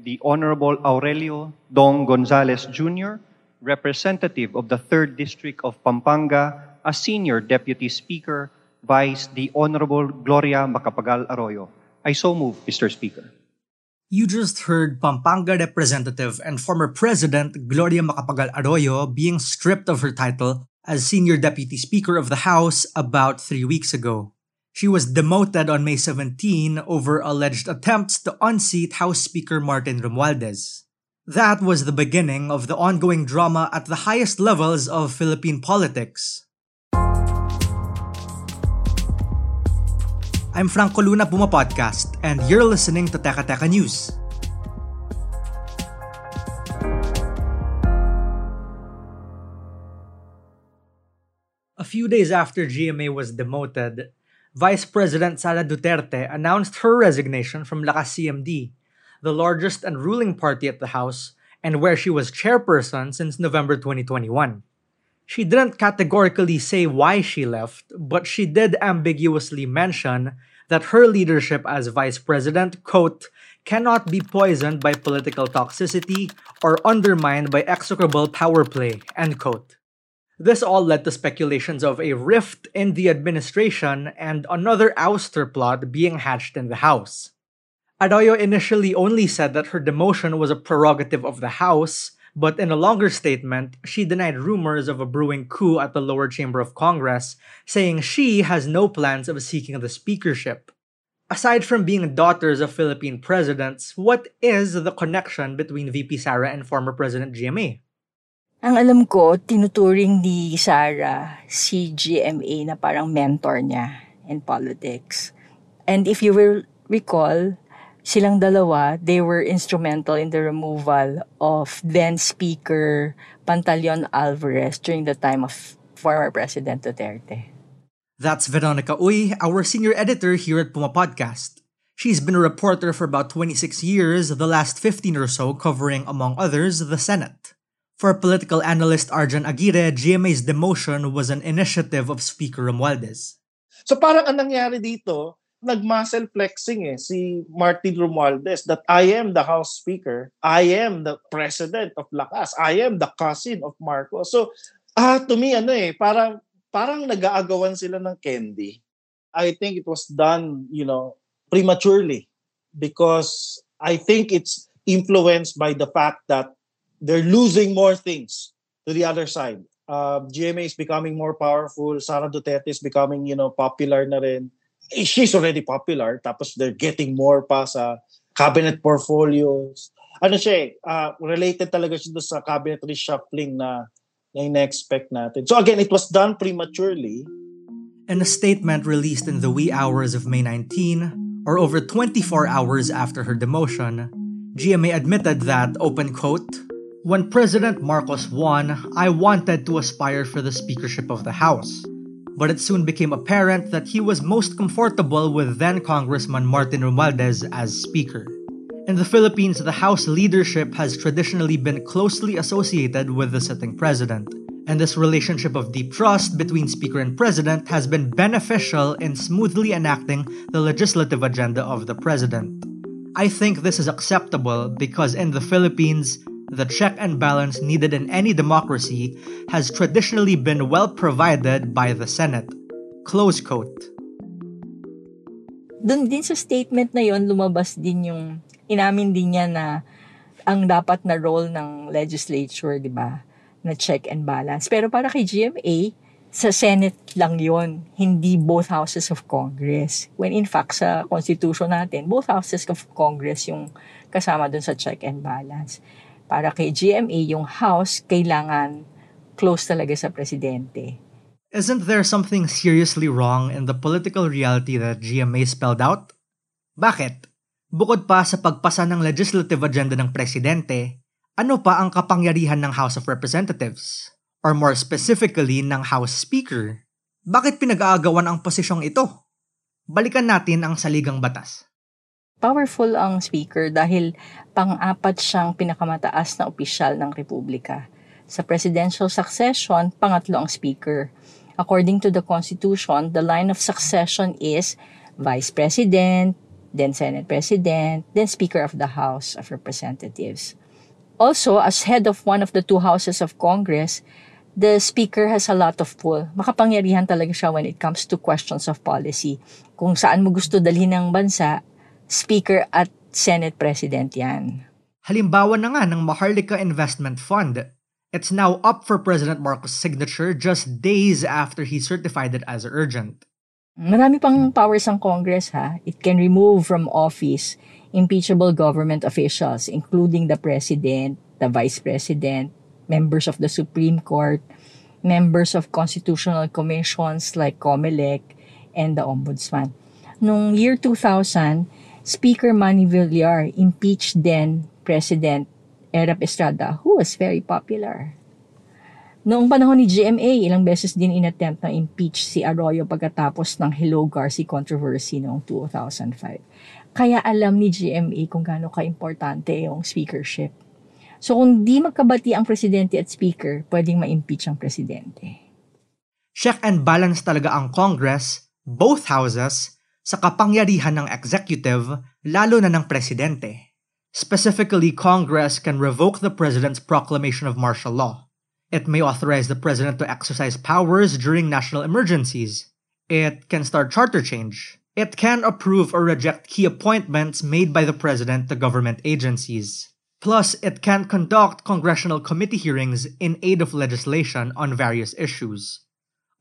the Honorable Aurelio Dong Gonzalez Jr., representative of the 3rd District of Pampanga, as Senior Deputy Speaker, Vice the Honorable Gloria Macapagal Arroyo. I so move, Mr. Speaker. You just heard Pampanga Representative and former President Gloria Macapagal Arroyo being stripped of her title as Senior Deputy Speaker of the House about three weeks ago. She was demoted on May 17 over alleged attempts to unseat House Speaker Martin Romualdez. That was the beginning of the ongoing drama at the highest levels of Philippine politics. I'm Franco Luna Puma Podcast, and you're listening to Teka Teka News. A few days after GMA was demoted, Vice President Sara Duterte announced her resignation from Lakas CMD, the largest and ruling party at the House, and where she was chairperson since November 2021. She didn't categorically say why she left, but she did ambiguously mention that her leadership as vice president, quote, cannot be poisoned by political toxicity or undermined by execrable power play, end quote. This all led to speculations of a rift in the administration and another ouster plot being hatched in the House. Arroyo initially only said that her demotion was a prerogative of the House, but in a longer statement, she denied rumors of a brewing coup at the lower chamber of Congress, saying she has no plans of seeking the speakership. Aside from being daughters of Philippine presidents, what is the connection between VP Sara and former President GMA? Ang alam ko, tinuturing ni Sara si GMA na parang mentor niya in politics. And if you will recall, silang dalawa, they were instrumental in the removal of then Speaker Pantaleon Alvarez during the time of former President Duterte. That's Veronica Uy, our senior editor here at Puma Podcast. She's been a reporter for about 26 years, the last 15 or so covering, among others, the Senate. For political analyst Arjan Aguirre, GMA's demotion was an initiative of Speaker Romualdez. So parang ang nangyari dito, nag-muscle flexing eh si Martin Romualdez that I am the House Speaker, I am the President of Lakas, I am the cousin of Marcos. So ah to me ano eh, parang parang nag-aagawan sila ng candy. I think it was done, you know, prematurely because I think it's influenced by the fact that they're losing more things to the other side. Uh, GMA is becoming more powerful. Sara Duterte is becoming, you know, popular na rin. Eh, She's already popular. Tapos they're getting more pa sa cabinet portfolios. Ano siya eh, uh, related talaga siya sa cabinet reshuffling na na ina-expect natin. So again, it was done prematurely. In a statement released in the wee hours of May 19, or over 24 hours after her demotion, GMA admitted that, open quote, When President Marcos won, I wanted to aspire for the speakership of the House. But it soon became apparent that he was most comfortable with then Congressman Martin Romualdez as Speaker. In the Philippines, the House leadership has traditionally been closely associated with the sitting president. And this relationship of deep trust between Speaker and President has been beneficial in smoothly enacting the legislative agenda of the President. I think this is acceptable because in the Philippines, the check and balance needed in any democracy has traditionally been well provided by the Senate. Close quote. Doon din sa statement na yon lumabas din yung inamin din niya na ang dapat na role ng legislature, di ba? Na check and balance. Pero para kay GMA, sa Senate lang yon hindi both houses of Congress. When in fact, sa Constitution natin, both houses of Congress yung kasama dun sa check and balance. Para kay GMA, yung House, kailangan close talaga sa Presidente. Isn't there something seriously wrong in the political reality that GMA spelled out? Bakit? Bukod pa sa pagpasa ng legislative agenda ng Presidente, ano pa ang kapangyarihan ng House of Representatives? or more specifically ng House Speaker, bakit pinag-aagawan ang posisyong ito? Balikan natin ang saligang batas. Powerful ang Speaker dahil pang-apat siyang pinakamataas na opisyal ng Republika. Sa presidential succession, pangatlo ang Speaker. According to the Constitution, the line of succession is Vice President, then Senate President, then Speaker of the House of Representatives. Also, as head of one of the two houses of Congress, the speaker has a lot of pull. Makapangyarihan talaga siya when it comes to questions of policy. Kung saan mo gusto dalhin ng bansa, speaker at Senate President yan. Halimbawa na nga ng Maharlika Investment Fund. It's now up for President Marcos' signature just days after he certified it as urgent. Marami pang powers ang Congress ha. It can remove from office impeachable government officials including the President, the Vice President, members of the Supreme Court, members of constitutional commissions like COMELEC, and the Ombudsman. Noong year 2000, Speaker Manny Villar impeached then President Erap Estrada, who was very popular. Noong panahon ni GMA, ilang beses din inattempt na impeach si Arroyo pagkatapos ng Hello Garci controversy noong 2005. Kaya alam ni GMA kung gaano ka-importante yung speakership. So kung di magkabati ang presidente at speaker, pwedeng ma-impeach ang presidente. Check and balance talaga ang Congress, both houses, sa kapangyarihan ng executive, lalo na ng presidente. Specifically, Congress can revoke the president's proclamation of martial law. It may authorize the president to exercise powers during national emergencies. It can start charter change. It can approve or reject key appointments made by the president to government agencies. Plus, it can conduct congressional committee hearings in aid of legislation on various issues.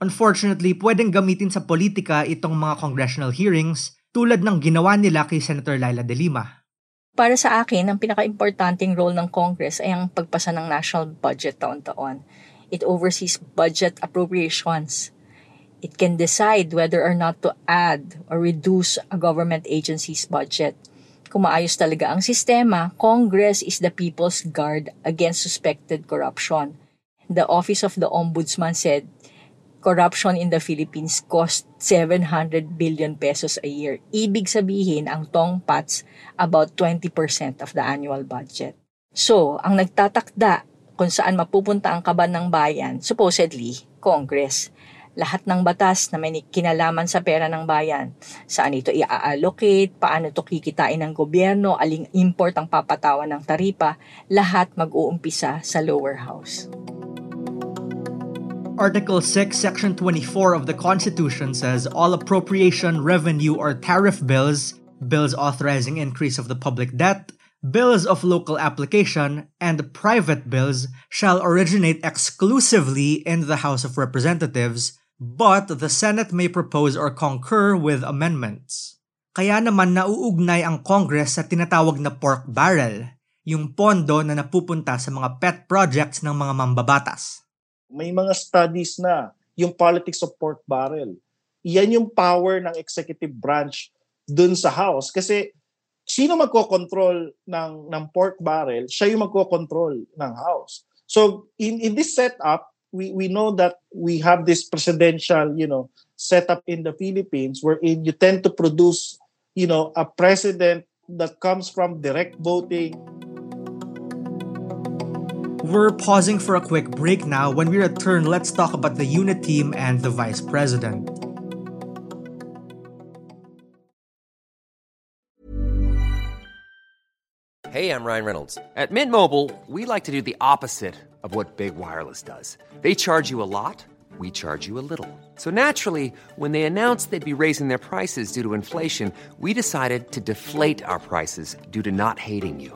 Unfortunately, pwedeng gamitin sa politika itong mga congressional hearings tulad ng ginawa nila kay Senator Laila De Lima. Para sa akin, ang pinaka-importanting role ng Congress ay ang pagpasa ng national budget taon-taon. It oversees budget appropriations. It can decide whether or not to add or reduce a government agency's budget – kung maayos talaga ang sistema, Congress is the people's guard against suspected corruption. The Office of the Ombudsman said, corruption in the Philippines cost 700 billion pesos a year. Ibig sabihin, ang tongpats about 20% of the annual budget. So, ang nagtatakda kung saan mapupunta ang kaban ng bayan, supposedly, Congress lahat ng batas na may kinalaman sa pera ng bayan. Saan ito i-allocate, paano ito kikitain ng gobyerno, aling import ang papatawan ng taripa, lahat mag-uumpisa sa lower house. Article 6, Section 24 of the Constitution says all appropriation, revenue, or tariff bills, bills authorizing increase of the public debt, bills of local application, and private bills shall originate exclusively in the House of Representatives but the Senate may propose or concur with amendments. Kaya naman nauugnay ang Congress sa tinatawag na pork barrel, yung pondo na napupunta sa mga pet projects ng mga mambabatas. May mga studies na yung politics of pork barrel. Yan yung power ng executive branch dun sa House. Kasi sino magko-control ng, ng pork barrel, siya yung magko-control ng House. So in, in this setup, we we know that we have this presidential, you know, setup in the Philippines wherein you tend to produce, you know, a president that comes from direct voting. We're pausing for a quick break now. When we return, let's talk about the unit team and the vice president. Hey, I'm Ryan Reynolds. At Mint Mobile, we like to do the opposite of what Big Wireless does. They charge you a lot, we charge you a little. So naturally, when they announced they'd be raising their prices due to inflation, we decided to deflate our prices due to not hating you.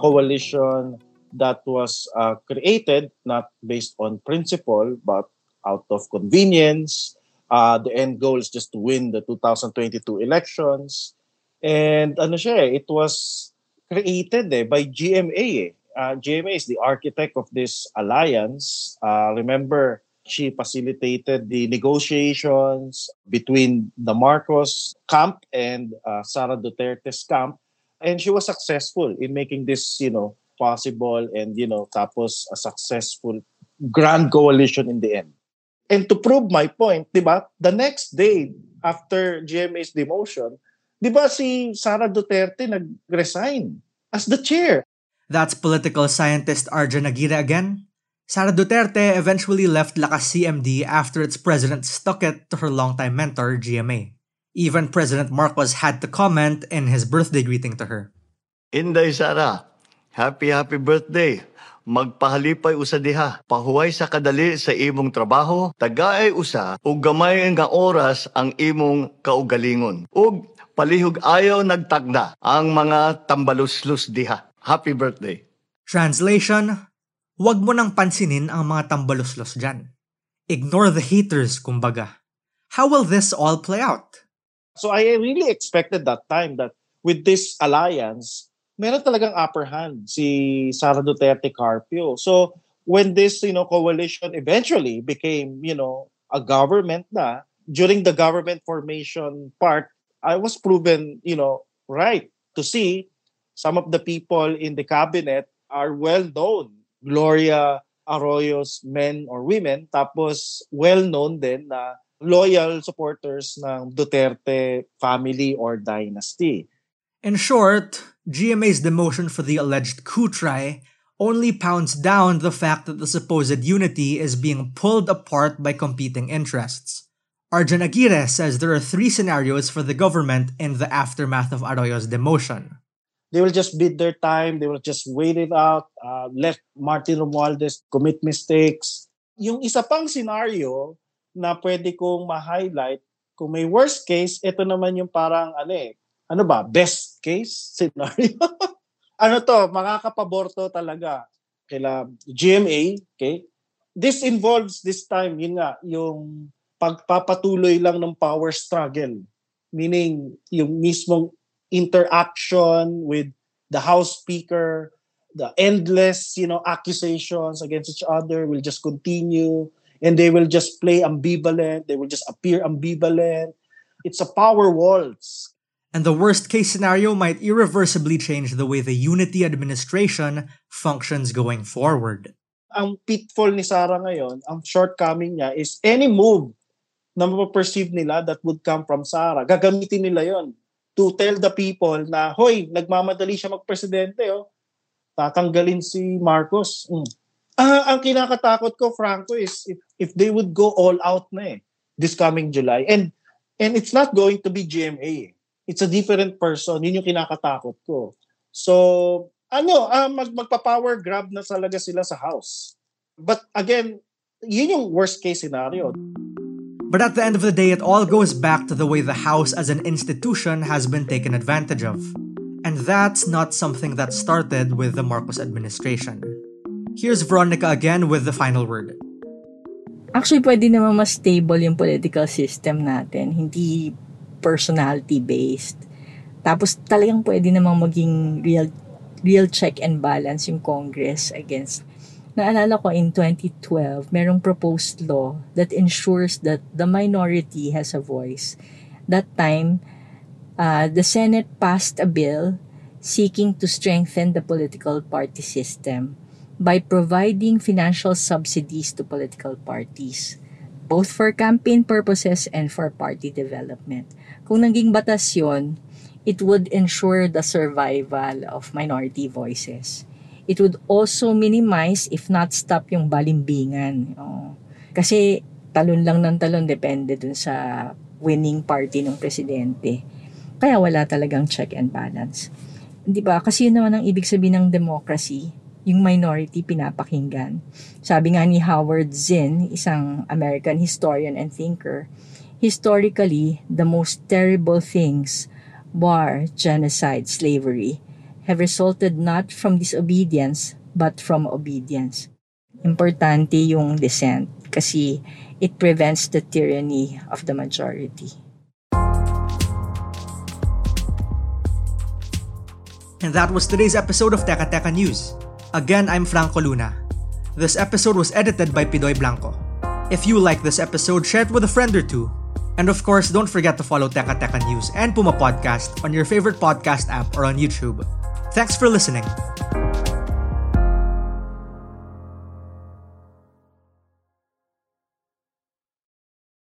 Coalition that was uh, created not based on principle but out of convenience. Uh, the end goal is just to win the 2022 elections. And ano siya eh, it was created eh, by GMA eh. Uh, GMA is the architect of this alliance. Uh, remember, she facilitated the negotiations between the Marcos camp and uh, Sara Duterte's camp and she was successful in making this you know possible and you know tapos a successful grand coalition in the end and to prove my point di ba the next day after GMA's demotion di ba si Sara Duterte nag-resign as the chair That's political scientist Arjun Aguirre again. Sara Duterte eventually left Lakas CMD after its president stuck it to her longtime mentor, GMA. Even President Marcos had to comment in his birthday greeting to her. Inday Sara, happy happy birthday. Magpahalipay usa diha. Pahuway sa kadali sa imong trabaho, tagaay usa ug gamay nga oras ang imong kaugalingon. Ug palihog ayaw nagtagda ang mga tambaluslus diha. Happy birthday. Translation, wag mo nang pansinin ang mga tambaluslos dyan. Ignore the haters, kumbaga. How will this all play out? So I really expected that time that with this alliance, meron talagang upper hand si Sara Duterte Carpio. So when this, you know, coalition eventually became, you know, a government na, during the government formation part, I was proven, you know, right to see some of the people in the cabinet are well known. Gloria Arroyo's men or women, tapos well known din na loyal supporters ng Duterte family or dynasty. In short, GMA's demotion for the alleged coup try only pounds down the fact that the supposed unity is being pulled apart by competing interests. Arjun Aguirre says there are three scenarios for the government in the aftermath of Arroyo's demotion. They will just bid their time. They will just wait it out. Uh, let Martin Romualdez commit mistakes. Yung isa pang scenario na pwede kong ma-highlight, kung may worst case, ito naman yung parang, ano eh, ano ba, best case scenario? ano to, makakapaborto talaga kila GMA, okay? This involves this time, yun nga, yung pagpapatuloy lang ng power struggle. Meaning, yung mismong interaction with the House Speaker, the endless, you know, accusations against each other will just continue and they will just play ambivalent, they will just appear ambivalent. It's a power waltz. And the worst case scenario might irreversibly change the way the unity administration functions going forward. Ang pitfall ni Sara ngayon, ang shortcoming niya is any move na mapaperceive nila that would come from Sara, gagamitin nila yon to tell the people na, hoy, nagmamadali siya magpresidente, oh. tatanggalin si Marcos. Mm. Ah, ang kinakatakot ko, Franco, is if, if they would go all out na eh, this coming July. And and it's not going to be GMA. It's a different person. Yun yung kinakatakot ko. So, ano, ah, mag, magpa-power grab na talaga sila sa house. But again, yun yung worst case scenario. But at the end of the day, it all goes back to the way the House as an institution has been taken advantage of. And that's not something that started with the Marcos administration. Here's Veronica again with the final word. Actually, pwede naman mas stable yung political system natin. Hindi personality-based. Tapos talagang pwede namang maging real real check and balance yung Congress against Naalala ko in 2012, merong proposed law that ensures that the minority has a voice. That time, uh, the Senate passed a bill seeking to strengthen the political party system by providing financial subsidies to political parties, both for campaign purposes and for party development. Kung naging batas yun, it would ensure the survival of minority voices it would also minimize if not stop yung balimbingan. Oh. Kasi talon lang ng talon depende dun sa winning party ng presidente. Kaya wala talagang check and balance. Di ba? Kasi yun naman ang ibig sabihin ng democracy, yung minority pinapakinggan. Sabi nga ni Howard Zinn, isang American historian and thinker, historically, the most terrible things, war, genocide, slavery, have resulted not from disobedience but from obedience. Importante yung dissent kasi it prevents the tyranny of the majority. And that was today's episode of Teka Teka News. Again, I'm Franco Luna. This episode was edited by Pidoy Blanco. If you like this episode, share it with a friend or two. And of course, don't forget to follow Teka Teka News and Puma Podcast on your favorite podcast app or on YouTube. Thanks for listening.